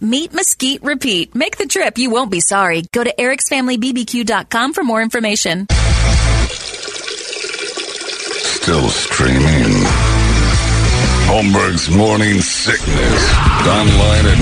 Meet Mesquite Repeat. Make the trip. You won't be sorry. Go to ericsfamilybbq.com for more information. Still streaming. Holmberg's Morning Sickness. Online at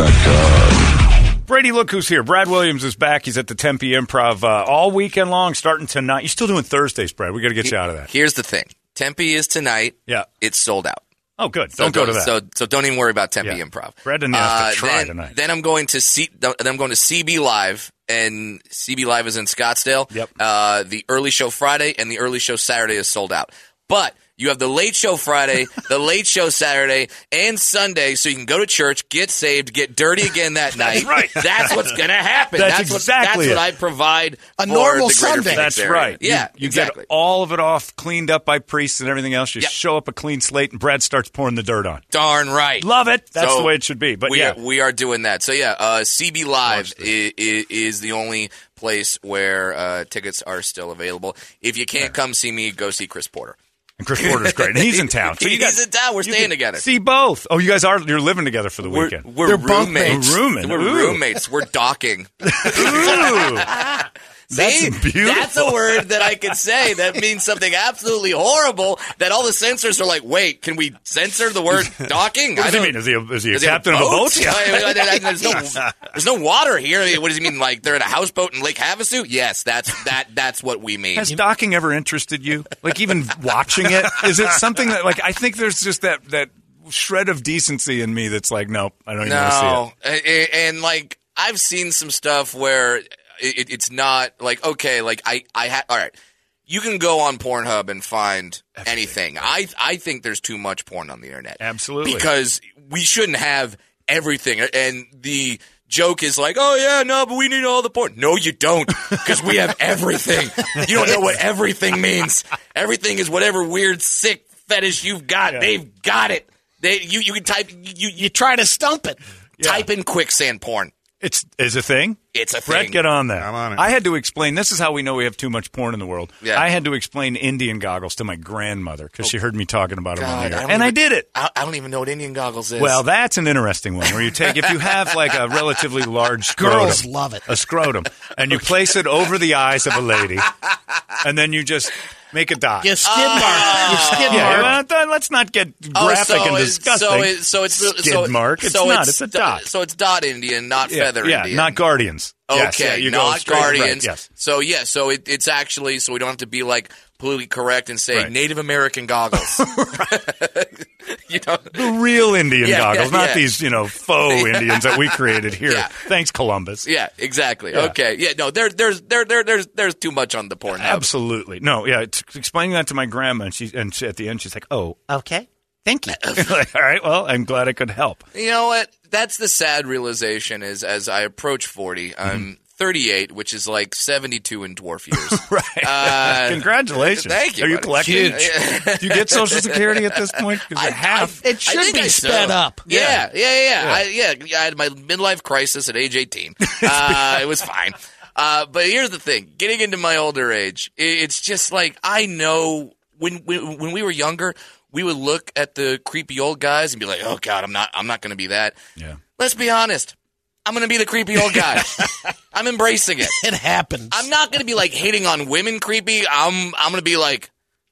98kupd.com. Brady, look who's here. Brad Williams is back. He's at the Tempe Improv uh, all weekend long, starting tonight. You're still doing Thursdays, Brad. We got to get you out of that. Here's the thing. Tempe is tonight. Yeah. It's sold out. Oh, good. So Don't go to that. So, so don't even worry about Tempe Yeah. Improv. Brad didn't to Uh, try then, tonight. Then I'm going to C, then I'm going to CB Live, and CB Live is in Scottsdale. Yep. Uh, the early show Friday and the early show Saturday is sold out. But you have the late show Friday, the late show Saturday, and Sunday, so you can go to church, get saved, get dirty again that night. that's right. That's what's going to happen. That's what, exactly That's what. I provide. A for normal the Sunday. Phoenix That's area. right. Yeah, you, you exactly. get all of it off, cleaned up by priests and everything else. You Yep. show up a clean slate, and Brad starts pouring the dirt on. Darn right. Love it. That's So, the way it should be. But we yeah, are, we are doing that. So yeah, uh, CB Live Watch is, is the only place where uh, tickets are still available. If you can't come see me, go see Chris Porter. And Chris Porter's great, and he's in town. So you He's got- in town. We're staying together. See both. Oh, you guys are you're living together for the We're, weekend. we're They're bunk roommates. mates. Rooming. We're Ooh. roommates. We're docking. Ooh. See? beautiful. That's a word that I could say that means something absolutely horrible. That all the censors are like, wait, can we censor the word docking? What does he mean? Is he a, is he a Is he on captain of a boat? I mean, I- I- there's, no, there's no water here. I mean, what does he mean? Like they're in a houseboat in Lake Havasu? Yes, that's that. That's what we mean. Has docking ever interested you? Like even watching it? Is it something that like I think there's just that that shred of decency in me that's like, nope, I don't even want to see it. No, A- a- and, like I've seen some stuff where it, it's not like okay, like I I had all right. You can go on Pornhub and find anything. I I think there's too much porn on the internet. Absolutely. because we shouldn't have everything. And the joke is like, oh yeah, no, but we need all the porn. No, you don't, because we have everything. You don't know what everything means. Everything is whatever weird sick fetish you've got. Yeah. They've got it. They you you can type you you You try to stump it. type in quicksand porn. It's is a thing. It's a Brett, thing. get on that. I'm on it. I had to explain. This is how we know we have too much porn in the world. Yeah. I had to explain Indian goggles to my grandmother because she oh, heard me talking about them on God, the air, don't and I did it. I, I don't even know what Indian goggles is. Well, that's an interesting one where you take if you have like a relatively large scrotum, Girls love it. a scrotum, and you place it over the eyes of a lady, and then you just make a dot. You skid mark. You oh. skid Yeah, mark. well, th- let's not get Oh, graphic so and it's- disgusting. So, it, so it's skid so, mark. It's so not. It's, a dot. So it's dot Indian, not yeah, feather yeah, Indian. not guardians. Okay, Yes, yeah, you not straight- right, guardians. yes. So yeah, so it, it's actually so we don't have to be like politically correct and say Right. Native American goggles. you know, The real Indian Yeah, goggles, yeah, not these, you know, faux Indians that we created here. Thanks, Columbus. yeah, exactly. Okay, yeah, no, there, there's, there, there, there's, there's too much on the porn. Absolutely. No, yeah. It's explaining that to my grandma, and she and she, at the end she's like, "Oh, okay, thank you." All right. Well, I'm glad I could help. You know what? That's the sad realization is as I approach 40, Mm-hmm. I'm 38, which is like 72 in dwarf years. Right. Uh, Congratulations. thank you, Are you buddy. collecting? Do you get Social Security at this point? Because you have. It should be I sped so. up. Yeah, yeah, yeah. yeah. I, yeah, I had my midlife crisis at age 18. Uh, it was fine. Uh, but here's the thing: getting into my older age, it's just like I know when when, when we were younger, we would look at the creepy old guys and be like, "Oh God, I'm not, I'm not going to be that." Yeah. Let's be honest. I'm going to be the creepy old guy. I'm embracing it. It happens. I'm not going to be like hating on women creepy. I'm I'm going to be like,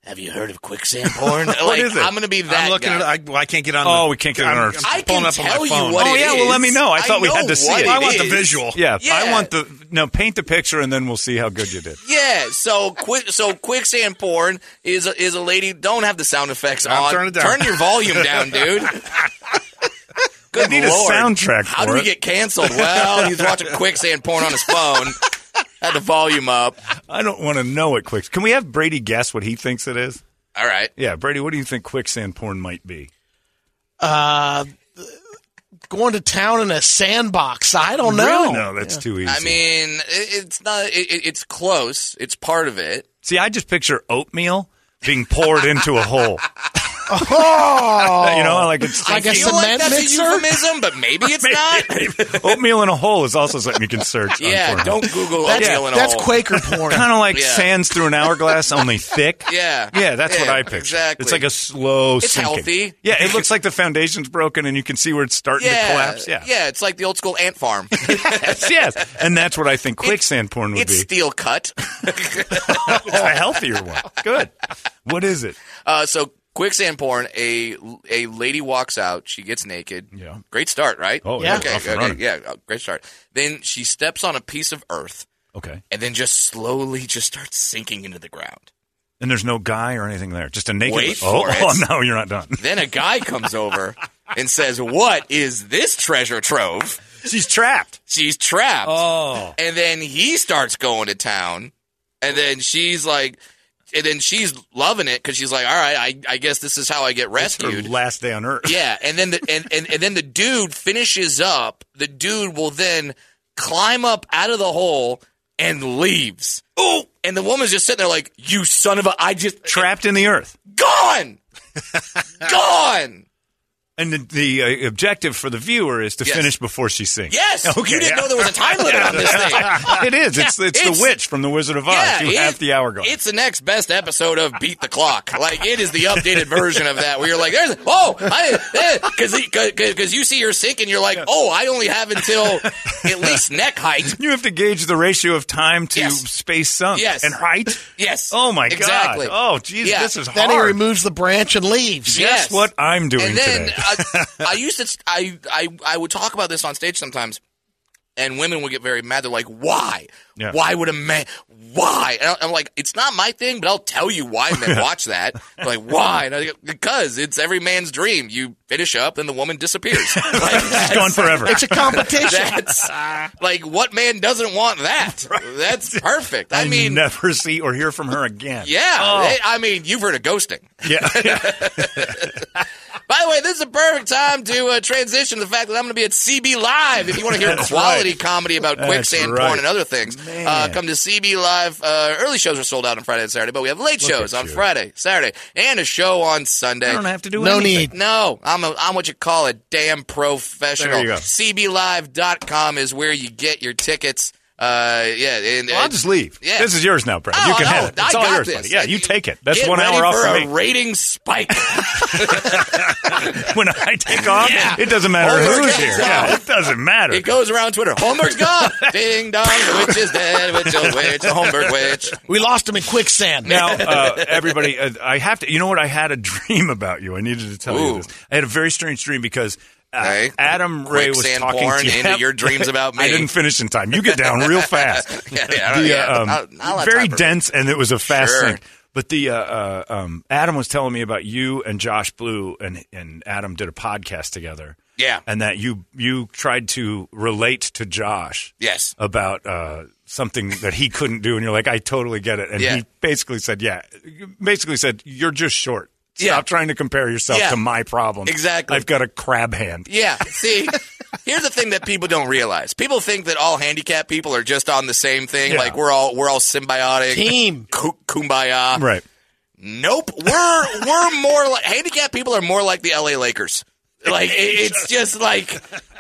have you heard of quicksand porn? like, is it? I'm going to be that. I'm looking guy. at. I, well, I can't get on. Oh, the, we can't get on our- I'm I can up on my tell you phone. what Oh, it yeah, well, let me know. I thought we know had to see what it. I want the visual. Yeah, Yeah. I want the no. Paint the picture, and then we'll see how good you did. Yeah, so quick, so quicksand porn is a, is a lady. Don't have the sound effects I'll on. turn it down. Turn your volume down, dude. Good need a Lord. soundtrack How for do we it. get canceled? Well, he's watching quicksand porn on his phone. Had the volume up. I don't want to know what quick. Can we have Brady guess what he thinks it is? All right. Yeah, Brady, what do you think quicksand porn might be? uh, going to town in a sandbox. I don't know. Really? No, that's too easy. I mean, it's not. It, it- it's close. It's part of it. see, I just picture oatmeal being poured into a hole. Oh, You know, like it's Like a I feel like cement that's mixer? a euphemism, but maybe it's not. oatmeal in a hole is also something you can search. Yeah, don't Google oatmeal in a that's hole. Quaker porn. Kind of like Yeah. sands through an hourglass, only thick. Yeah. yeah, that's what Yeah, I picture. exactly. It's like a slow. It's sinking. healthy. Yeah, it looks like the foundation's broken, and you can see where it's starting to collapse. Yeah, yeah, it's like the old school ant farm. yes, yes, and that's what I think quicksand porn would it's be. steel cut. it's a healthier one. Good. What is it? Uh, so quicksand porn. A a lady walks out. She gets naked. Yeah. Great start, right? Oh, yeah. Okay. Okay running. yeah. oh, great start. Then she steps on a piece of earth Okay. and then just slowly just starts sinking into the ground. And there's no guy or anything there. Just a naked. Wait oh, for oh, it. oh, no, you're not done. Then a guy comes over and says, "What is this treasure trove?" She's trapped. She's trapped. Oh. And then he starts going to town. And then she's like, and then she's loving it because she's like, all right, I, I guess this is how I get rescued. last day on Earth. Yeah. And then the, and, and, and then the dude finishes up. The dude will then climb up out of the hole and leaves. Oh. And the woman's just sitting there like, you son of a, I just, Trapped in the Earth. gone. gone. And the, the uh, objective for the viewer is to Yes. finish before she sinks. Yes. Okay, you didn't yeah. know there was a time limit on this thing. it is. It's, it's, It's- the witch from the Wizard of Oz. you it- have the hour going. It's the next best episode of Beat the Clock. Like it is the updated version of that, where you're like, "There's oh, because because you see her sink and you're like, oh, I only have until at least neck height. you have to gauge the ratio of time to Yes. space sunk Yes. and height. Yes. Oh my exactly. god. Oh geez, Yeah. this is hard. Then he removes the branch and leaves. Yes. Guess what I'm doing And then today. I, I used to I, I I would talk about this on stage sometimes, and women would get very mad. They're like, "Why? Yeah. Why would a man? Why?" And I'm like, "It's not my thing, but I'll tell you why men watch that." They're like, "Why?" And I go, because it's every man's dream. You finish up, and the woman disappears. Like, It's that's- gone forever. It's a competition. That's like what man doesn't want that? That's perfect. I, I mean, never see or hear from her again. yeah. Oh. I mean, you've heard of ghosting. yeah. By the way, this is a perfect time to uh, transition to the fact that I'm going to be at CB Live. If you want to hear quality right. comedy about quicksand right. porn and other things, uh, come to CB Live. Uh, early shows are sold out on Friday and Saturday, but we have late shows on you. Friday, Saturday, and a show on Sunday. I don't have to do No anything. need. No, I'm a, I'm what you call a damn professional. There you go. CBLive.com is where you get your tickets. Uh, yeah, and, Well, I'll just leave. Yeah. This is yours now, Brad. Oh, you can no, have it. It's I all got yours, this. buddy. Yeah, you take it. That's Get one ready hour off for for a me. rating spike. when I take off, Yeah. it doesn't matter Homework who's here. Yeah, it doesn't matter. It goes around Twitter. Holmberg's gone. Ding dong, the witch is dead. Witch, oh, witch, the Holmberg witch. We lost him in quicksand. now, uh, everybody, uh, I have to. You know what? I had a dream about you. I needed to tell Ooh. you this. I had a very strange dream because. Uh, Adam Ray was talking porn to you. into your dreams about me. I didn't finish in time. You get down real fast. Yeah, yeah, The, yeah. um, Not- not a lot of very dense, and it was a fast Sure. thing. But the uh, uh, um, Adam was telling me about you and Josh Blue, and and Adam did a podcast together. Yeah. and that you you tried to relate to Josh. Yes. about uh, something that he couldn't do, and you're like, I totally get it. And Yeah. he basically said, Yeah, basically said, You're just short. Stop trying to compare yourself Yeah. to my problem. Exactly. I've got a crab hand. Yeah. See, here's the thing that people don't realize. People think that all handicapped people are just on the same thing. Yeah. Like we're all we're all symbiotic. Team. Ku- kumbaya. Right. Nope. We're we're more like handicapped people are more like the LA Lakers. Like it's just like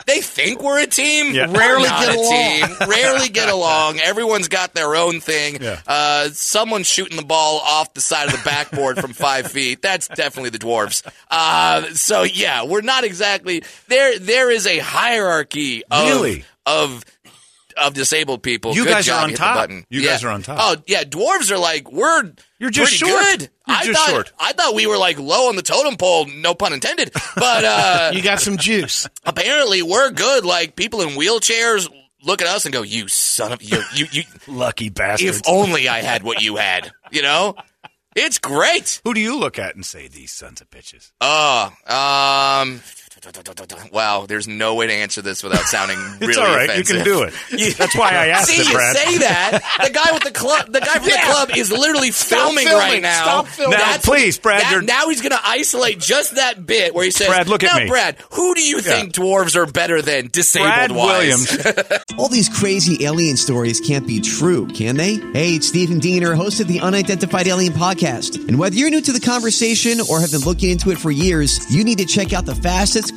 they think we're a team. Yeah. Rarely not get a along. team. Rarely get along. Everyone's got their own thing. Yeah. Uh, someone shooting the ball off the side of the backboard from five feet. That's definitely the dwarves. Uh, so yeah, we're not exactly there. There is a hierarchy of Really? of of disabled people. You Good guys are on hit top. You Yeah. guys are on top. Oh yeah, dwarves are like we're You're just short. good. You're I just thought short. I thought we were like low on the totem pole, no pun intended. But uh, You got some juice. apparently we're good. Like people in wheelchairs look at us and go, "You son of you you you." Lucky bastard." if only I had what you had. You know, it's great. Who do you look at and say these sons of bitches? Oh, um. Wow, there's no way to answer this without sounding really It's all right. offensive. You can do it. That's why I asked See, it, you Brad. say that. The guy with the club, the guy from the club, is literally filming, filming. right now. Stop filming. Now, That's- please, Brad, that- you're- now he's going to isolate just that bit where he says, Brad, look at now, me." Brad, who do you think dwarves are better than disabled Brad wise?" Williams. All these crazy alien stories can't be true, can they? Hey, it's Stephen Diener, host of the Unidentified Alien Podcast. And whether you're new to the conversation or have been looking into it for years, you need to check out the fastest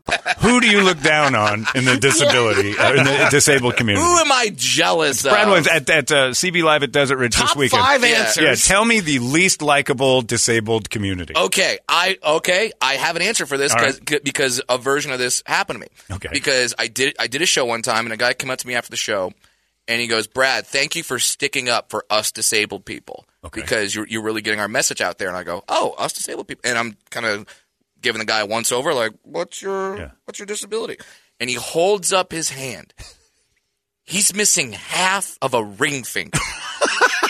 Who do you look down on in the disability, uh, in the disabled community? Who am I jealous Brad of? Williams at, at uh, CB Live at Desert Ridge this Top weekend. five Yeah. answers. Yeah, tell me the least likable disabled community. Okay, I okay, I have an answer for this right. c- because a version of this happened to me. Okay. Because I did I did a show one time and a guy came up to me after the show and he goes, "Brad, thank you for sticking up for us disabled people Okay. because you're you're really getting our message out there." And I go, "Oh, us disabled people." And I'm kind of giving the guy once over like, "What's your Yeah. what's your disability?" And he holds up his hand. He's missing half of a ring finger.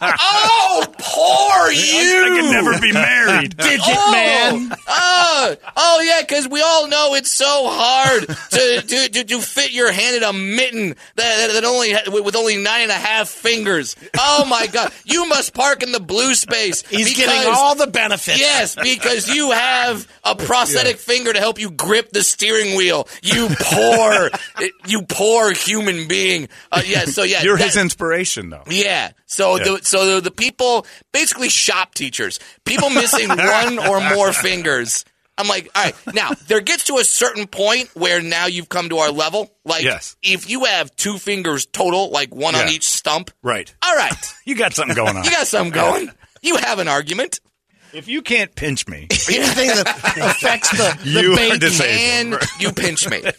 oh, poor you! I could never be married. Digit oh, man. Oh, oh yeah, because we all know it's so hard to, to, to, to fit your hand in a mitten that, that, that only with only nine and a half fingers. Oh my god, you must park in the blue space. He's because- getting all the benefits. Yes, because you have a prosthetic finger to help you grip the steering wheel. You poor, you poor human being. Uh, yeah, so yeah, You're that- his inspiration, though. yeah. So Yeah. the so the, the people basically shop teachers, people missing one or more fingers. I'm like, all right. Now there gets to a certain point where now you've come to our level. Like, Yes. if you have two fingers total, like one on each stump, Right. all right, You got something going on. you got something going. You have an argument. If you can't pinch me, Anything that affects the, the You bacon. And you pinch me.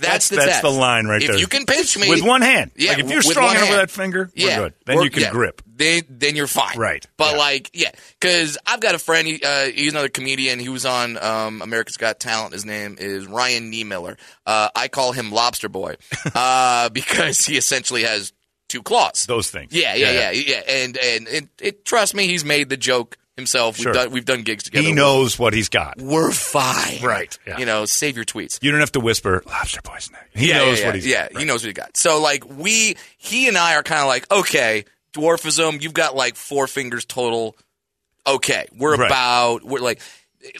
That's the that's the line right if there. you can pinch me with one hand. yeah, like if you're strong enough with that finger, yeah, we're good. Then We're- you can yeah. grip. Then then you're fine. Right. But Yeah. like, yeah, because I've got a friend. He, uh, he's another comedian. He was on um, America's Got Talent. His name is Ryan Niemiller. Uh, I call him Lobster Boy uh, because he essentially has two claws. Those things. Yeah, yeah, yeah, yeah. And and it, it, trust me, he's made the joke himself. Sure. We've done we've done gigs together. He knows what he's got. we're fine. Right, yeah. You know, save your tweets. You don't have to whisper, lobster name. He yeah, knows yeah, what yeah, he's yeah. got. He knows what he got. So like we, he and I are kind of like, okay, dwarfism. You've got like four fingers total. Okay, we're Right. about we're like,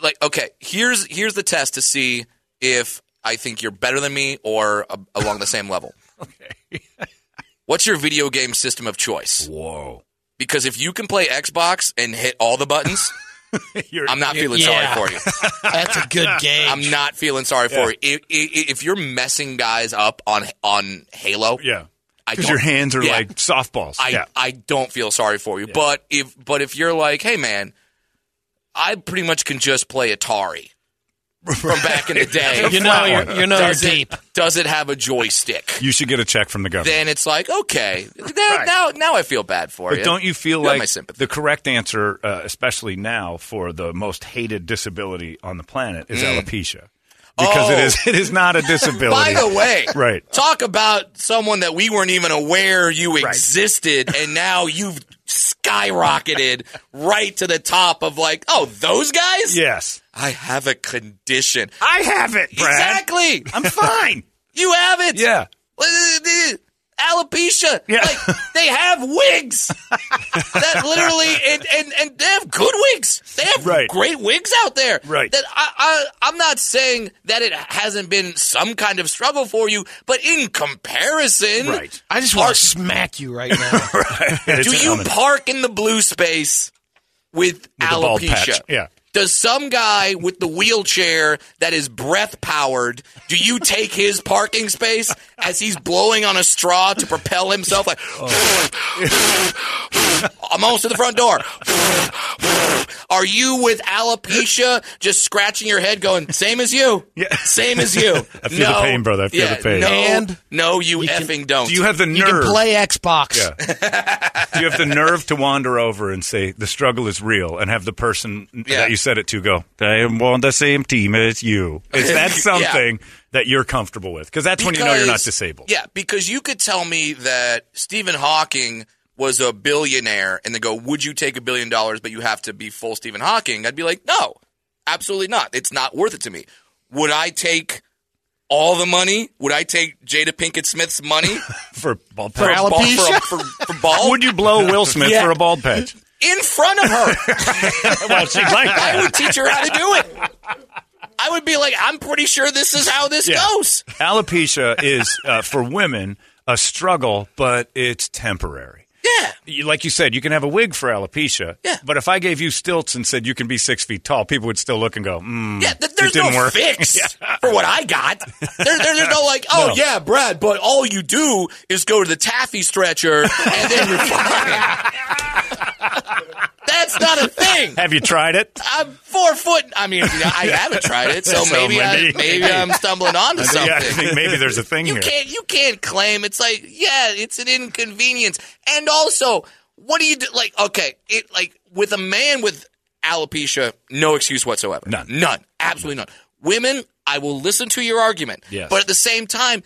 like okay. Here's here's the test to see if I think you're better than me or a, along the same level. Okay. What's your video game system of choice? Whoa. Because if you can play Xbox and hit all the buttons, You're, I'm not feeling Yeah. sorry for you. That's a good game. I'm not feeling sorry for you. If, if, if you're messing guys up on on Halo, Yeah. Because your hands are yeah. like softballs. I, yeah. I don't feel sorry for you. But if but if you're like, hey man, I pretty much can just play Atari from back in the day. You know you're, you know you're does it, deep. Does it have a joystick? You should get a check from the government. Then it's like, okay, now now, now I feel bad for But you. don't you feel You like my sympathy? the correct answer, uh, especially now, for the most hated disability on the planet is Mm. alopecia? because it Oh. is it is not a disability. By the way, Right. Talk about someone that we weren't even aware you existed, and now you've skyrocketed right to the top of like, oh, those guys. yes, I have a condition. I have it, Brad. Exactly. I'm fine. You have it. yeah. Uh, uh, alopecia. Yeah. Like they have wigs. that literally and, and and they have good wigs. They have Right. great wigs out there. Right. That I, I I'm not saying that it hasn't been some kind of struggle for you, but in comparison, Right. I just want to smack you right now. It's do you coming. park in the blue space with, With the bald alopecia? patch, yeah. Does some guy with the wheelchair that is breath powered, do you take his parking space as he's blowing on a straw to propel himself like oh. I'm almost to the front door. Are you with alopecia just scratching your head going, same as you? Yeah. Same as you. I feel the pain, brother. I feel yeah, the pain. No, And no, you, effing don't. Do you have the You nerve? can play Xbox. Yeah. Do you have the nerve to wander over and say the struggle is real, and have the person Yeah. that you said it to go, "I am on the same team as you"? Is that Yeah. something that you're comfortable with? Because that's when you know you're not disabled. Yeah, because you could tell me that Stephen Hawking was a billionaire and they go, Would you take a billion dollars, but you have to be full Stephen Hawking? I'd be like, No, absolutely not. It's not worth it to me. Would I take all the money? Would I take Jada Pinkett Smith's money For bald For patch. ball- For, for, for bald? Would you blow Will Smith Yeah. for a bald patch? In front of her. well, she'd like I would teach her how to do it. I would be like, I'm pretty sure this is how this Yeah. goes. Alopecia is uh, for women a struggle, but it's temporary. Yeah. Like you said, you can have a wig for alopecia. Yeah. But if I gave you stilts and said you can be six feet tall, people would still look and go, mm, Yeah, th- there's it didn't no work. fix for what I got. There, there- there's no like, oh No. yeah, Brad, but all you do is go to the taffy stretcher and then you're fine. That's not a thing. Have you tried it? I'm four foot. I mean, I haven't tried it, so, So maybe, I, maybe- maybe I'm stumbling onto something. Yeah, I think maybe there's a thing You here. can't you can't claim it's like yeah it's an inconvenience and also what do you do like okay it like with a man with alopecia no excuse whatsoever None. none absolutely none women I will listen to your argument Yes. but at the same time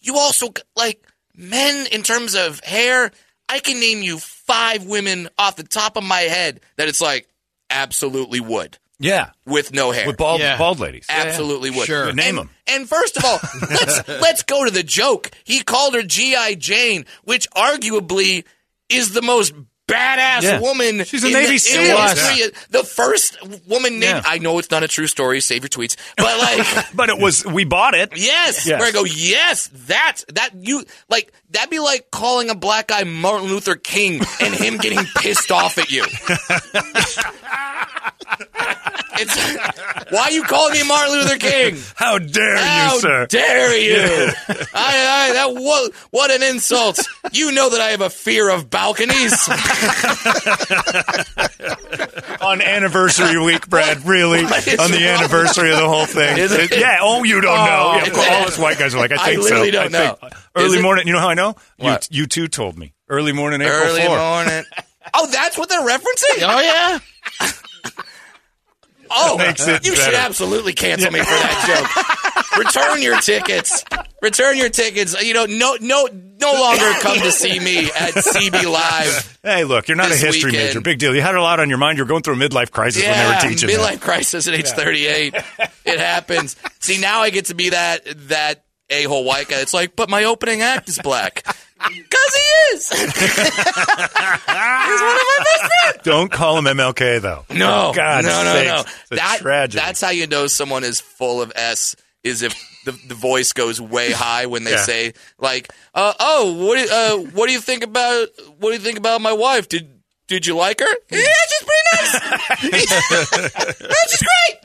you also like men in terms of hair I can name you five women off the top of my head that it's like absolutely would Yeah. with no hair With bald, Yeah. bald ladies. Absolutely would. Sure. Name them. And first of all, let's let's go to the joke. He called her GI Jane, which arguably is the most badass Yeah. woman. She's a in Navy the, SEAL. the The first woman named. Yeah. I know it's not a true story. Save your tweets. But like. But it was, we bought it. Yes, Yes. where I go, yes, that that you like that'd be like calling a black guy Martin Luther King and him getting pissed off at you. it's why are you calling me Martin Luther King? How dare How you, sir? dare you? I, I, that what, what an insult! You know that I have a fear of balconies. On anniversary week, Brad, really? On the wrong? anniversary of the whole thing. Is it? Yeah, oh, you don't Oh, know. Yeah, of course, all us white guys are like, I I think literally so. don't I think. know. Is Early it? morning, you know how I know? What? You, you two told me. Early morning, April Early 4. morning. Oh, that's what they're referencing. Oh yeah. Oh, Makes it you should absolutely cancel me for that joke. Return your tickets. Return your tickets. You know, no, no, no longer come to see me at CB Live. Hey, look, you're not a history weekend. major. Big deal. You had a lot on your mind. You're going through a midlife crisis when they were teaching. midlife that. crisis at age 38. It happens. See, now I get to be that that a hole white guy. It's like, but my opening act is black. Because he is. He's one of my best friends. Don't call him MLK, though. No, For God's no, no, sakes. no. It's a That, tragedy. That's how you know someone is full of S. Is if the, the voice goes way high when they Yeah. say like, uh, "Oh, what do you, uh, what do you think about what do you think about my wife? Did did you like her? Yeah, she's pretty nice. yeah, she's great.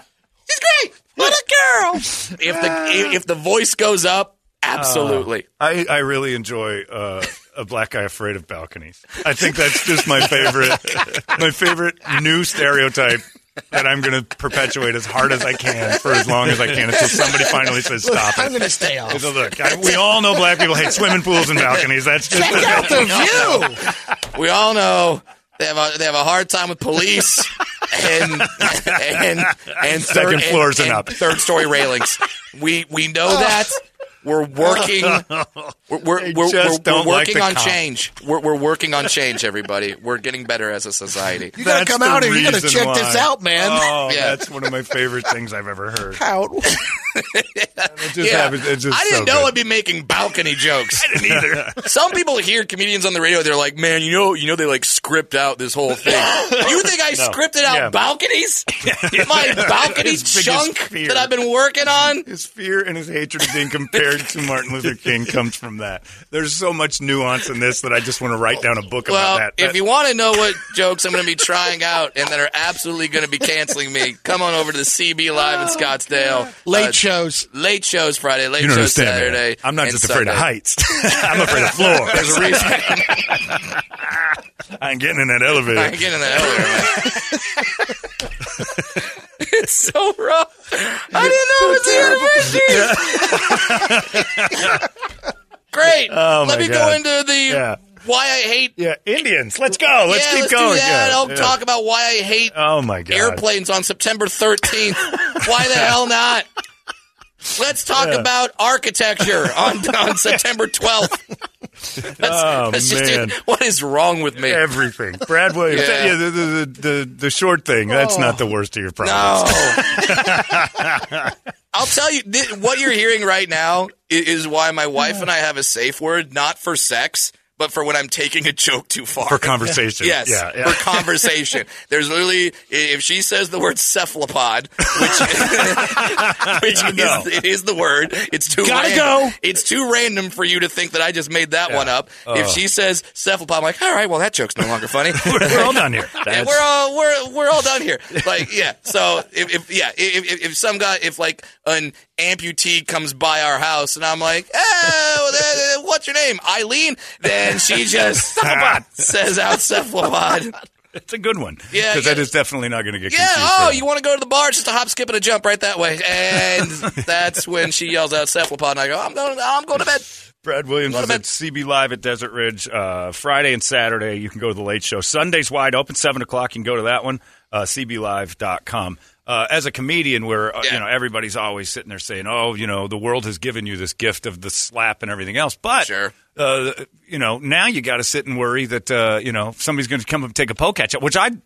She's great. What a girl. If the if the voice goes up, absolutely. I, I really enjoy uh, a black guy afraid of balconies. I think that's just my favorite, my favorite new stereotype that I'm going to perpetuate as hard as I can for as long as I can until somebody finally says stop it. I'm gonna stay off. So look, I, we all know black people hate swimming pools and balconies. That's just Check out the view. we all know they have a, they have a hard time with police and and and Second floors and up. third story railings. We we know that. We're working. We're we're, we're, we're, we're working the on comp. change. We're, we're working on change. Everybody, we're getting better as a society. You gotta That's come out here. You gotta check why. this out, man. Oh, Yeah. that's one of my favorite things I've ever heard. Out. It just Yeah, happens- it's just I didn't so know good. I'd be making balcony jokes. I didn't either. Some people hear comedians on the radio. They're like, "Man, you know, you know, they like script out this whole thing. you think I scripted out Yeah. balconies? My balcony chunk that I've been working on." His fear and his hatred of being compared to Martin Luther King comes from that. There's so much nuance in this that I just want to write down a book Well, about that. if That- you want to know what jokes I'm going to be trying out and that are absolutely going to be canceling me, come on over to the CB Live in Scottsdale. Late Uh, shows. late shows Friday, late you shows understand, man. Saturday. I'm not just afraid of heights. I'm afraid of floors. There's a reason. I ain't getting in that elevator. I ain't getting in that elevator, man. It's so rough. I didn't know it was the university. Great. Oh, Let me God. go into the Yeah. why I hate. Yeah, Indians. Let's go. Let's yeah, keep let's going. do that. Yeah, I'll yeah. talk about why I hate Oh my god. airplanes on September 13th. Why the hell not? Let's talk Yeah. about architecture on, on September 12th. That's, Oh, that's man. it. what is wrong with me? Everything. Brad Williams. Yeah. Yeah, the, the, the, the, short thing. That's not the worst of your problems. No. I'll tell you, th- what you're hearing right now is why my wife and I have a safe word, not for sex, but for when I'm taking a joke too far. For conversation. Yes, Yeah, yeah. for conversation. There's literally, if she says the word cephalopod, which, which know. is, it is the word, it's too Gotta random. go. It's too random for you to think that I just made that one up. If she oh. says cephalopod, I'm like, all right, well, that joke's no longer funny. We're all done here. That's- we're all we're we're all done here. Like, yeah. So if, if yeah, if, if if some guy, if like an amputee comes by our house and I'm like, oh, that- what's your name, Eileen? Then she just says out cephalopod. It's a good one. Yeah, Because that yeah. is definitely not going to get Yeah. Oh, you want to go to the bar? It's just a hop, skip, and a jump right that way. And that's when she yells out cephalopod, and I go, I'm going, I'm going to bed. Brad Williams is at CB Live at Desert Ridge uh, Friday and Saturday. You can go to the late show. Sunday's wide open, 7 o'clock. You can go to that one, uh, cblive.com. Uh, as a comedian, where uh, Yeah. you know everybody's always sitting there saying, "Oh, you know, the world has given you this gift of the slap and everything else," but Sure. uh, you know, now you got to sit and worry that uh, you know somebody's going to come up and take a poke at you, which I'd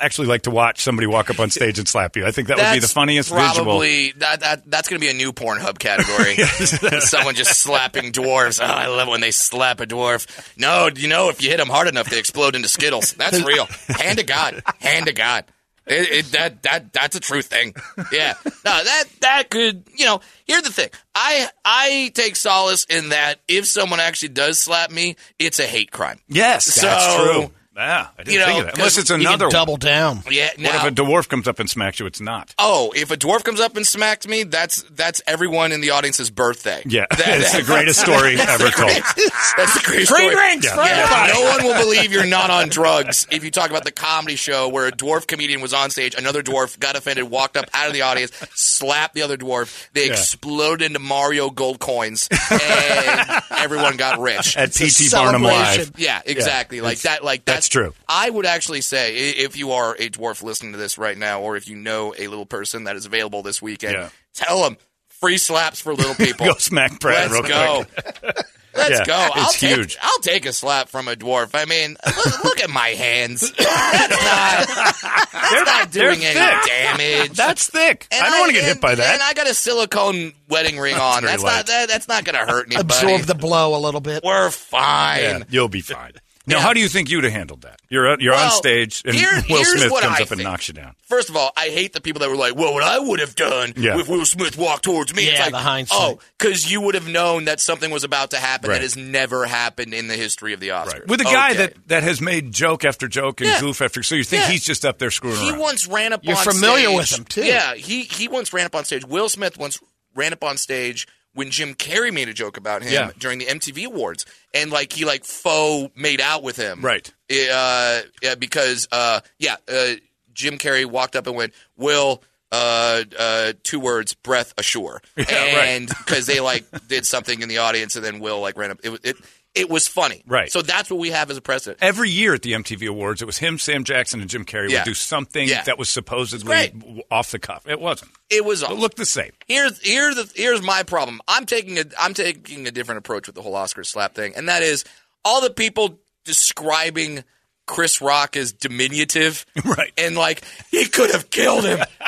actually like to watch somebody walk up on stage and slap you. I think that would be the That's funniest visual. probably, That, that, that's going to be a new Pornhub category. Someone just slapping dwarves. Oh, I love when they slap a dwarf. No, you know, if you hit them hard enough, they explode into Skittles. That's real. Hand to God. Hand to God. It, it, that that that's a true thing. Yeah. No, that that could you know. Here's the thing. I I take solace in that if someone actually does slap me, it's a hate crime. Yes, that's So, true. Yeah, I didn't you know, think of that. Unless 'cause it's You another can double down. Yeah. What if a dwarf comes up and smacks you? It's not. Oh, if a dwarf comes up and smacks me, that's that's everyone in the audience's birthday. Yeah, That- it's the greatest story ever told. That's the greatest Free story. drinks Yeah. for Yeah, no one will believe you're not on drugs if you talk about the comedy show where a dwarf comedian was on stage, another dwarf got offended, walked up out of the audience, slapped the other dwarf, they Yeah. exploded into Mario gold coins, and everyone got rich. At a PT Barnum. Live. Yeah, exactly. like it's- that. Like that's true. I would actually say, if you are a dwarf listening to this right now, or if you know a little person that is available this weekend, Yeah. tell them free slaps for little people. Go smack Brad Let's real go. quick. Let's Yeah, go. I'll it's take, huge. I'll take a slap from a dwarf. I mean, look, look at my hands. That's not, that's not they're doing any thick. damage. That's thick. And I don't want to get hit by that. And I got a silicone wedding ring on. That's light. not that, that's not going to hurt anybody. Absorb the blow a little bit. We're fine. Yeah, you'll be fine. Now, Yeah. how do you think you'd have handled that? You're you're on stage, and here- Will Smith comes I up and knocks you down. First of all, I hate the people that were like, "Well, what I would have done Yeah. if Will Smith walked towards me." it's Yeah, like, the hindsight. Oh, because you would have known that something was about to happen Right. that has never happened in the history of the Oscars. With a guy Okay. that, that has made joke after joke and Yeah. goof after, so you think Yeah. he's just up there screwing he around? He once ran up. You're on familiar stage- with him, too. Yeah, he he once ran up on stage. Will Smith once ran up on stage when Jim Carrey made a joke about him Yeah. during the MTV Awards, and like he like faux made out with him, Right. Uh, yeah, because uh, yeah, uh, Jim Carrey walked up and went, "Will." Uh, uh, two words, breath ashore, right. and because they like did something in the audience, and then Will like ran up. It, it it was funny. Right. So that's what we have as a precedent. Every year at the MTV Awards, it was him, Sam Jackson, and Jim Carrey Yeah. would do something Yeah. that was supposedly off the cuff. It wasn't. It was It looked the same. here's here's the here's my problem. I'm taking a I'm taking a different approach with the whole Oscar slap thing, and that is all the people describing Chris Rock as diminutive, Right. And like he could have killed him.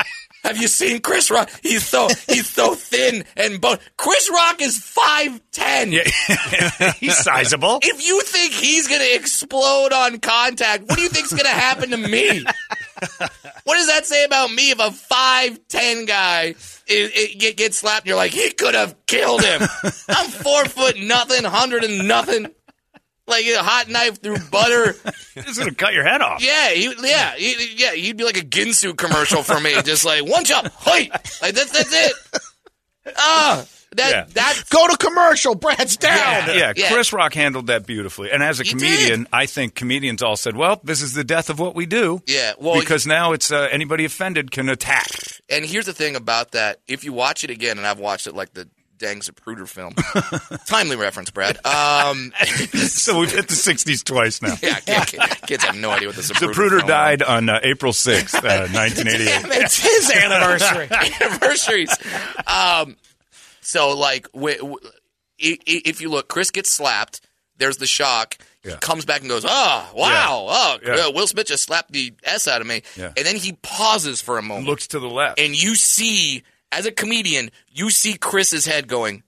Have you seen Chris Rock? He's so he's so thin and bone. Chris Rock is five ten. Yeah. He's sizable. If you think he's going to explode on contact, what do you think's going to happen to me? what does that say about me if a 5'10 guy is, it, get, gets slapped and you're like, he could have killed him? I'm four foot nothing, hundred and nothing. Like a hot knife through butter. He's going to cut your head off. Yeah, he, yeah, he, yeah. You'd be like a Ginsu commercial for me, just like one jump, hey, like that's that's it. Ah, that Yeah. that Go to commercial. Brad's down. Yeah, yeah, Yeah. Chris Rock handled that beautifully. And as a He comedian, did. I think comedians all said, "Well, this is the death of what we do." Yeah, well, because now it's uh, anybody offended can attack. And here's the thing about that: if you watch it again, and I've watched it like the dang Zapruder film, timely reference, Brad. Um, so we've hit the '60s twice now. yeah, kid- kids have no idea what the Zapruder, Zapruder died on uh, April 6th, uh, 1988. It's his anniversary. anniversaries. Um, so like, w- w- if you look, Chris gets slapped. There's the shock. Yeah. He comes back and goes, "Oh, wow! Oh, Yeah. Will Smith just slapped the s out of me." Yeah. And then he pauses for a moment. Looks to the left. and you see as a comedian you see chris's head going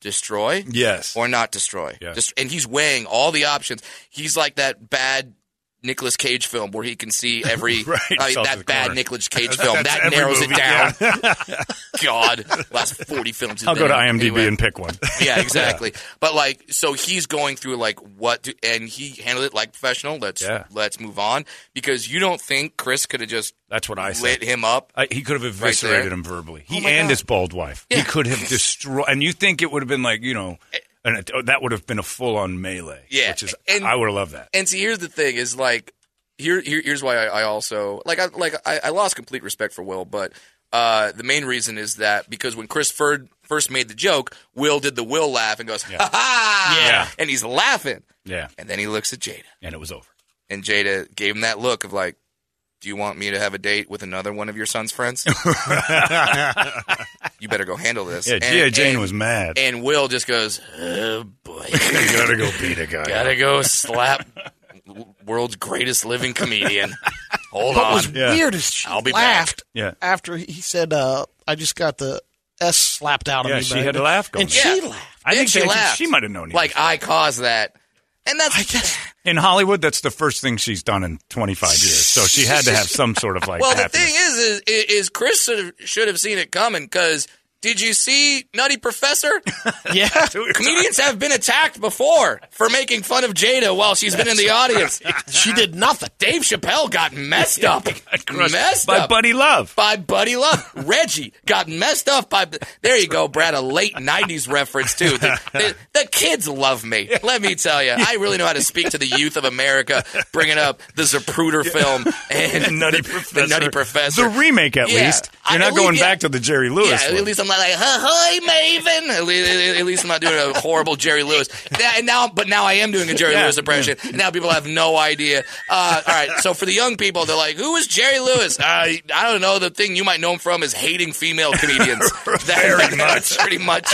destroy yes. or not destroy Yeah. Just, and he's weighing all the options he's like that bad Nicolas Cage film where he can see every Right, uh, that bad. Nicolas Cage film that narrows movie, it down. God, last forty films. I'll go to. IMDb Anyway. and pick one. Yeah, exactly. But like, so he's going through like what, to, and he handled it like professional. Let's Yeah. let's move on because you don't think Chris could have just That's what I said. lit him up. I, he could have eviscerated there. him verbally. He Oh and God. his bald wife. He could have destroyed. And you think it would have been like you know, and it, that would have been a full on melee. Yeah, which is and- I would have loved that. And see, here's the thing: is like here, here here's why I, I also like I like I, I lost complete respect for Will, but uh, the main reason is that because when Chris Ferd first made the joke, Will did the Will laugh and goes ha ha, Yeah. and he's laughing, Yeah, and then he looks at Jada, and it was over. and Jada gave him that look of like. Do you want me to have a date with another one of your son's friends? you better go handle this. Yeah, And- Jane and- was mad. And Will just goes, oh boy. you gotta go beat a guy. Gotta go slap world's greatest living comedian. Hold What on. was Yeah. weird is she I'll be laughed Yeah. after he said, uh, "I just got the S slapped out of Yeah, me." she baby." had a laugh going. and she Yeah. laughed. I think And she she, laughed. she might have known. he like I caused that, and that's I guess in Hollywood, that's the first thing she's done in 25 years. So she had to have some sort of like. well. The thing is, is, is Chris should have, should have seen it coming because. Did you see Nutty Professor? yeah. Comedians have been attacked before for making fun of Jada while she's been in the audience. she did nothing. Dave Chappelle got messed up. Crushed messed by up. Buddy Love. by Buddy Love. Reggie got messed up by. There you go, Brad. A late '90s reference too. The, the, the kids love me. Let me tell you, I really know how to speak to the youth of America. Bringing up the Zapruder film and, And Nutty the, Professor. the Nutty Professor. The remake, at Yeah. least. You're not going least- yeah. back to the Jerry Lewis. Yeah, one. at least I'm not like, hi, Maven. At least, at least I'm not doing a horrible Jerry Lewis. And now, but now I am doing a Jerry Yeah, Lewis impression. And now people have no idea. Uh, all right, so for the young people, they're like, who is Jerry Lewis? Uh, I don't know. The thing you might know him from is hating female comedians. That- That's pretty much.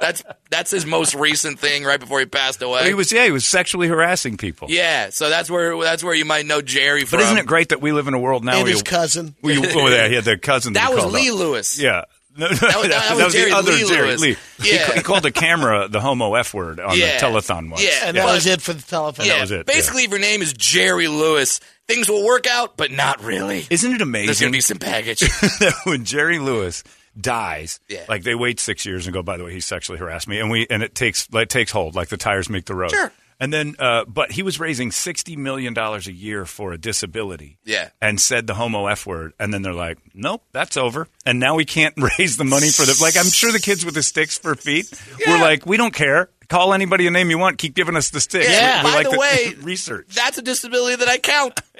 That's that's his most recent thing right before he passed away. he was, yeah, he was sexually harassing people. yeah, so that's where that's where you might know Jerry from. But isn't it great that we live in a world now And where his you- cousin. where you- oh, yeah, he had the cousin. That he was Lee up. Lewis. Yeah. No, no, was- that was Jerry the other Lee Jerry Lewis. Lee. He, Yeah. ca- he called the camera the homo F word on Yeah. the telethon once. Yeah. And that was it for the telethon. Yeah, was it, basically, if your name is Jerry Lewis, things will work out, but not really. Isn't it amazing? There's going to be some baggage. when Jerry Lewis dies, Yeah. like they wait six years and go, by the way, he sexually harassed me, and we and it takes like takes hold, like the tires make the road. Sure. And then, uh, but he was raising sixty million dollars a year for a disability. Yeah. And said the homo f word, and then they're like, "Nope, that's over." And now we can't raise the money for the like. I'm sure the kids with the sticks for feet were like, "We don't care. Call anybody a name you want. Keep giving us the stick. Yeah. We, we By like the way, research. That's a disability that I count.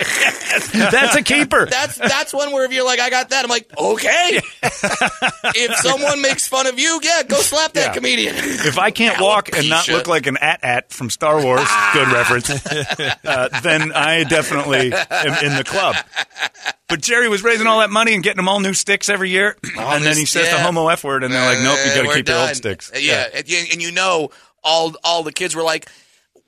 That's a keeper. That's that's one where if you're like, I got that, I'm like, okay. if someone makes fun of you, yeah, go slap that Yeah. comedian. If I can't walk and not look like an at-at from Star Wars, good reference, uh, then I definitely am in the club. But Jerry was raising all that money and getting them all new sticks every year, and then he says the homo f word, and they're like, "Nope, you got to keep your old sticks." Yeah, you- and you know, all all the kids were like,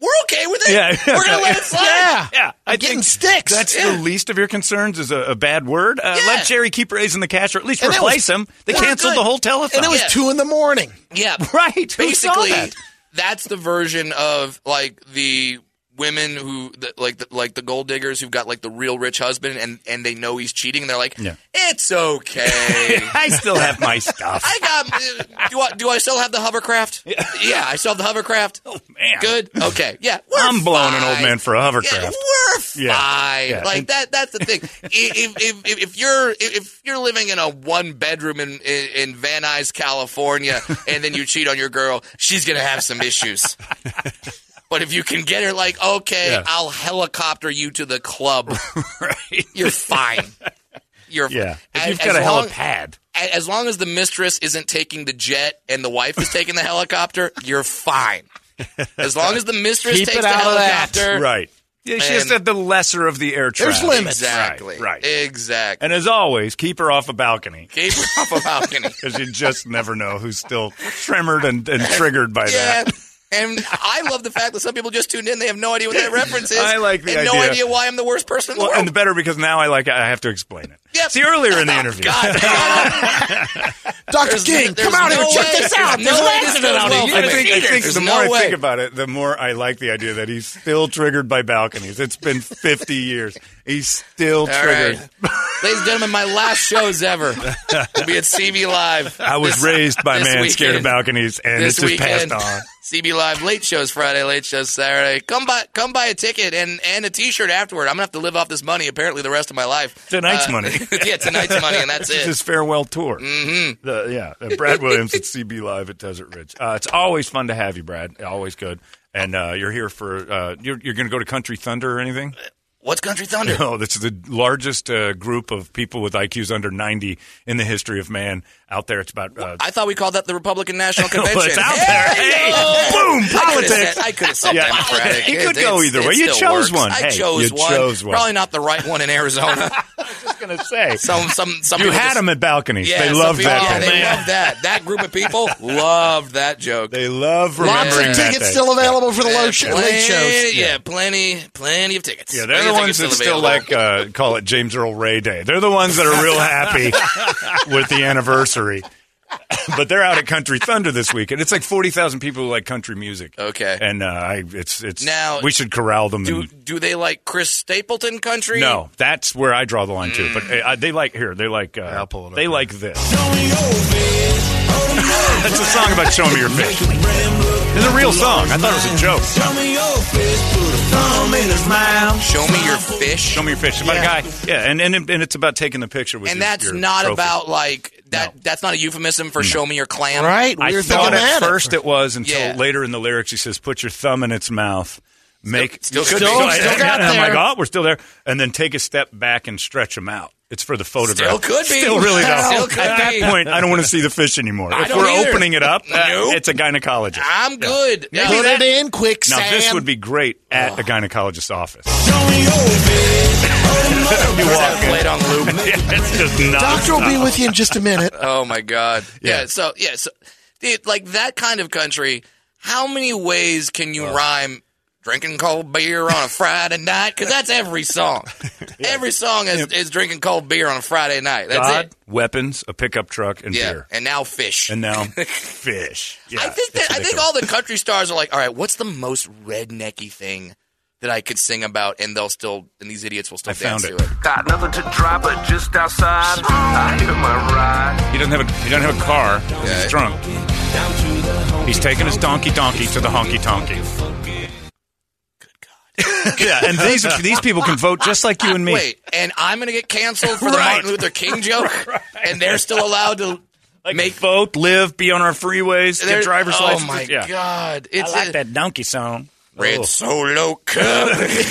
"We're okay with it. Yeah. we're gonna let it slide." Yeah. Yeah, I I'm getting think sticks. That's Yeah. the least of your concerns. Is a, a bad word. Uh, Yeah. Let Jerry keep raising the cash, or at least And replace was- him. They canceled good. the whole telethon. and it was Yeah. two in the morning. Yeah, right. Who saw basically that? that's the version of like the women who the, like the, like the gold diggers who've got like the real rich husband and and they know he's cheating and they're like Yeah. it's okay I still have my stuff. I got uh, do I do I still have the hovercraft yeah, I still have the hovercraft oh man, good okay yeah I'm blowing an old man for a yeah, hovercraft. we're fine. Yeah. Yeah. Like that. That's the thing. if, if, if, if you're if you're living in a one bedroom in, in in Van Nuys, California, and then you cheat on your girl, she's gonna have some issues. But if you can get her, like, okay, Yeah. I'll helicopter you to the club. right. You're fine. You're Yeah. If you've got as a long- helipad. As long as the mistress isn't taking the jet and the wife is taking the helicopter, you're fine. As long as the mistress Keep takes it the out of that. helicopter, Right. Yeah, she just And- had the lesser of the air There's limits. Exactly. Right, right. Exactly. And as always, keep her off a balcony Keep her off a balcony. because you just never know who's still tremoured and, and triggered by yeah. that. And I love the fact that some people just tuned in. They have no idea what that reference is. I like the and no idea. idea why I'm the worst person in the Well, world. and the better because now I like I have to explain it. Yep. See earlier in the interview. God, Dr. King, come out no here. Check this out. there's There's no an way this accident out well here. I think, I think There's the no more I way. think about it, the more I like the idea that he's still triggered by balconies. It's been 50 years. He's still All triggered. right. Ladies and gentlemen, my last shows ever will be at CB Live. I was this- raised by a this man scared of balconies, and this it's just weekend. passed on. CB Live late shows Friday, late shows Saturday. Come buy come buy a ticket and, and a T-shirt afterward. I'm gonna have to live off this money apparently the rest of my life. Tonight's Uh, money. yeah, tonight's money, and that's This is it. his farewell tour. Mm-hmm. The, yeah, uh, Brad Williams at CB Live at Desert Ridge. Uh, it's always fun to have you, Brad. Always good. And uh, you're here for uh, you're, you're going to go to Country Thunder or anything? What's Country Thunder? No, this is the largest uh, group of people with IQs under 90 in the history of man out there. It's about uh, I thought we called that the Republican National well, Convention. it's out Hey, there. Hey, boom, politics. I could have said Yeah. Democratic. You could It- go either way. You chose works. one. I Hey, chose you one. chose one. Probably not the right one in Arizona. going to say. some some some you had just- them at balconies. Yeah, they some loved people- that. Yeah, they loved that. That group of people loved that joke. They love Lots remembering of that tickets still available for the low show, Plenty- shows. Yeah, plenty, plenty of tickets. Yeah, they're Plenty the ones that still available. like uh, call it James Earl Ray Day. They're the ones that are real happy with the anniversary. but they're out at Country Thunder this weekend. It's like forty thousand people who like country music. Okay. and uh, I, it's it's Now, we should corral them. Do and, do they like Chris Stapleton country? no, that's where I draw the line too. But uh, they like here. They like. Uh, I'll pull it up They here. like this. That's a song about showing me your fish. It's a real song. I thought it was a joke. Show me your fish. Show me your fish. It's about a guy. Yeah, and and, and it's about taking the picture with. and your- that's your not trophy. about like that. That's not a euphemism for show me your clam. Right? We I were thought at first it was until Yeah. later in the lyrics he says, "Put your thumb in its mouth." Make Still- still could could be. be. Still got and I'm like, oh, we're still there, and then take a step back and stretch them out. It's for the photograph. Still could be. Still really though. Still could At be. that point, I don't want to see the fish anymore. I if don't we're either. opening it up, uh, Nope. it's a gynecologist. I'm good. Yeah. Put it in quick, now Sam. this would be great at a gynecologist's office. Is that played on loop? it's just not. Doctor will be with you in just a minute. Oh my god. Yeah. Yeah. so yeah. So dude, like that kind of country. How many ways can you rhyme? Drinking cold beer on a Friday night, because that's every song. Every song is, is drinking cold beer on a Friday night. That's God, it. weapons, a pickup truck, and Yeah, beer, and now fish. and now fish. Yeah, I think that I think all the country stars are like, all right, what's the most rednecky thing that I could sing about, and they'll still, and these idiots will still I found dance it. to it. Got nothing to try but just outside. I hear my ride. He doesn't have a he doesn't have a car. 'cause Okay. He's drunk. He's taking his donkey donkey to the honky tonky. yeah, and these these people can vote just like you and me. Wait, and I'm going to get canceled for the Right. Martin Luther King joke, and they're still allowed to Like make vote, live, be on our freeways, get There- driver's oh license. my yeah. god! I It's like a- that donkey song. Red Oh. Solo Cup.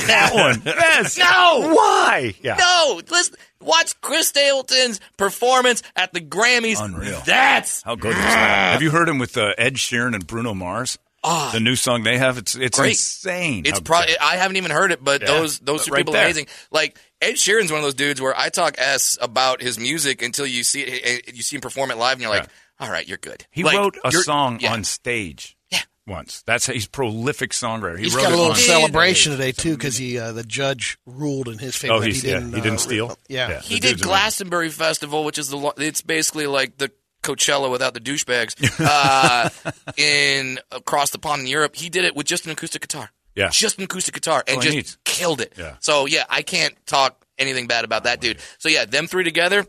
that one. Yes. No. Why? Yeah. No, listen. Watch Chris Stapleton's performance at the Grammys. Unreal. That's How good is that? Have you heard him with uh, Ed Sheeran and Bruno Mars? Ah. the new song they have. It's it's. Great. insane. It's pro- I haven't even heard it, but Yeah. those those two Right people there. are amazing. Like Ed Sheeran's one of those dudes where I talk s about his music until you see it, eh, eh, you see him perform it live, and you're like, all right, you're good. He Like, wrote a song yeah. on stage. Yeah. Once. That's he's prolific songwriter. He He's wrote got a little celebration today too because he uh, the judge ruled in his favor. Oh, he's, he didn't. he didn't uh, steal. Yeah. Yeah. He did dude's amazing. Glastonbury Festival, which is the it's basically like the Coachella without the douchebags uh, in across the pond in Europe. He did it with just an acoustic guitar. Yeah. just an acoustic guitar, and Oh, just neat. killed it. Yeah. So yeah, I can't talk anything bad about that dude. So yeah, them three together.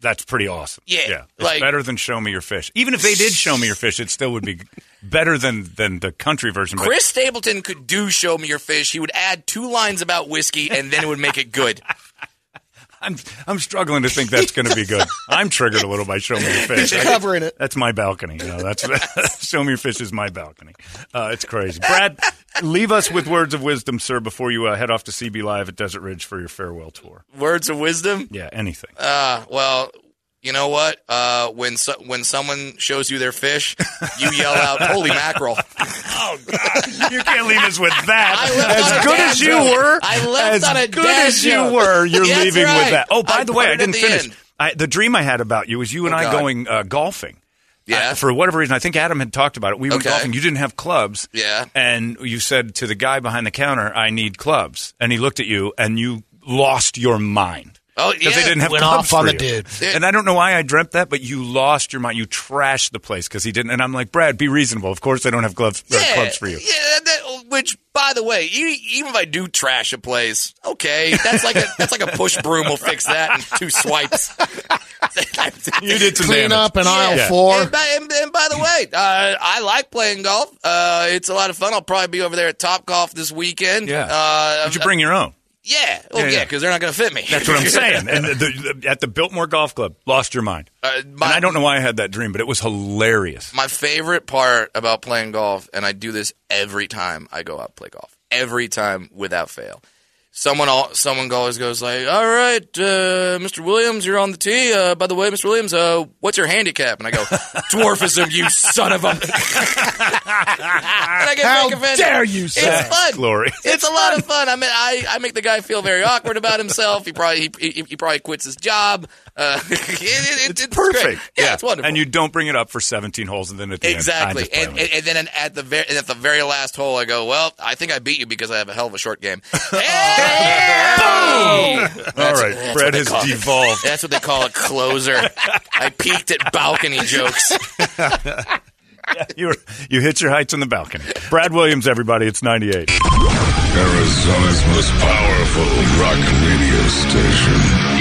That's pretty awesome. Yeah, yeah. It's like- better than Show Me Your Fish. Even if they did Show Me Your Fish, it still would be better than than the country version. But Chris Stapleton could do "Show Me Your Fish." He would add two lines about whiskey, and then it would make it good. I'm I'm struggling to think that's going to be good. I'm triggered a little by Show Me Your Fish. He's covering it. That's my balcony. You know, that's Show Me Your Fish is my balcony. Uh, it's crazy. Brad, leave us with words of wisdom, sir, before you uh, head off to CB Live at Desert Ridge for your farewell tour. Words of wisdom. Yeah, anything. Uh, well, you know what? Uh, when so- when someone shows you their fish, you yell out, "Holy mackerel!" oh God, you can't leave us with that. I left on As good as you joke. were, I left as on a good as you were, you're leaving right. with that. Oh, by I the way, I didn't the finish. I, the dream I had about you was you and Oh, I God. going uh, golfing. Yeah. Uh, for whatever reason, I think Adam had talked about it. We went Okay. golfing. You didn't have clubs. Yeah. And you said to the guy behind the counter, "I need clubs," and he looked at you, and you lost your mind. Oh, Because yeah. they didn't have Went clubs off on for the you. dude. And I don't know why I dreamt that, but you lost your mind. You trashed the place because he didn't. And I'm like, Brad, be reasonable. Of course, they don't have gloves, uh, yeah, clubs for you. Yeah, that, which, by the way, e- even if I do trash a place, okay, that's like a that's like a push broom will fix that in two swipes. You did some Clean damage. up in Yeah. aisle four. And by, and, and by the way, uh, I like playing golf. Uh, it's a lot of fun. I'll probably be over there at Top Golf this weekend. Yeah. Uh, Did you bring your own? Yeah. Oh, Yeah, because they're not going to fit me. That's what I'm saying. And the, the, at the Biltmore Golf Club, lost your mind. Uh, and I don't know why I had that dream, but it was hilarious. My favorite part about playing golf, and I do this every time I go out and play golf, every time without fail. Someone, all, someone always goes like, "All right, uh, Mr. Williams, you're on the tee. Uh, by the way, Mr. Williams, uh, what's your handicap?" And I go, "Dwarfism, you son of a." and I get How offended. dare you, It's fun. Glory. It's a lot of fun. I mean, I, I make the guy feel very awkward about himself. He probably he, he, he probably quits his job. Uh, it, it, It's it's perfect. great. Yeah, it's wonderful. And you don't bring it up for 17 holes, and then at the Exactly, end, I just play and, and, and then at the very at the very last hole, I go, "Well, I think I beat you because I have a hell of a short game." Hey! All That's- right, Brad has call it. devolved. That's what they call a closer. I peaked at balcony jokes. You, you hit your heights on the balcony. Brad Williams, everybody, it's 98. Arizona's most powerful rock radio station.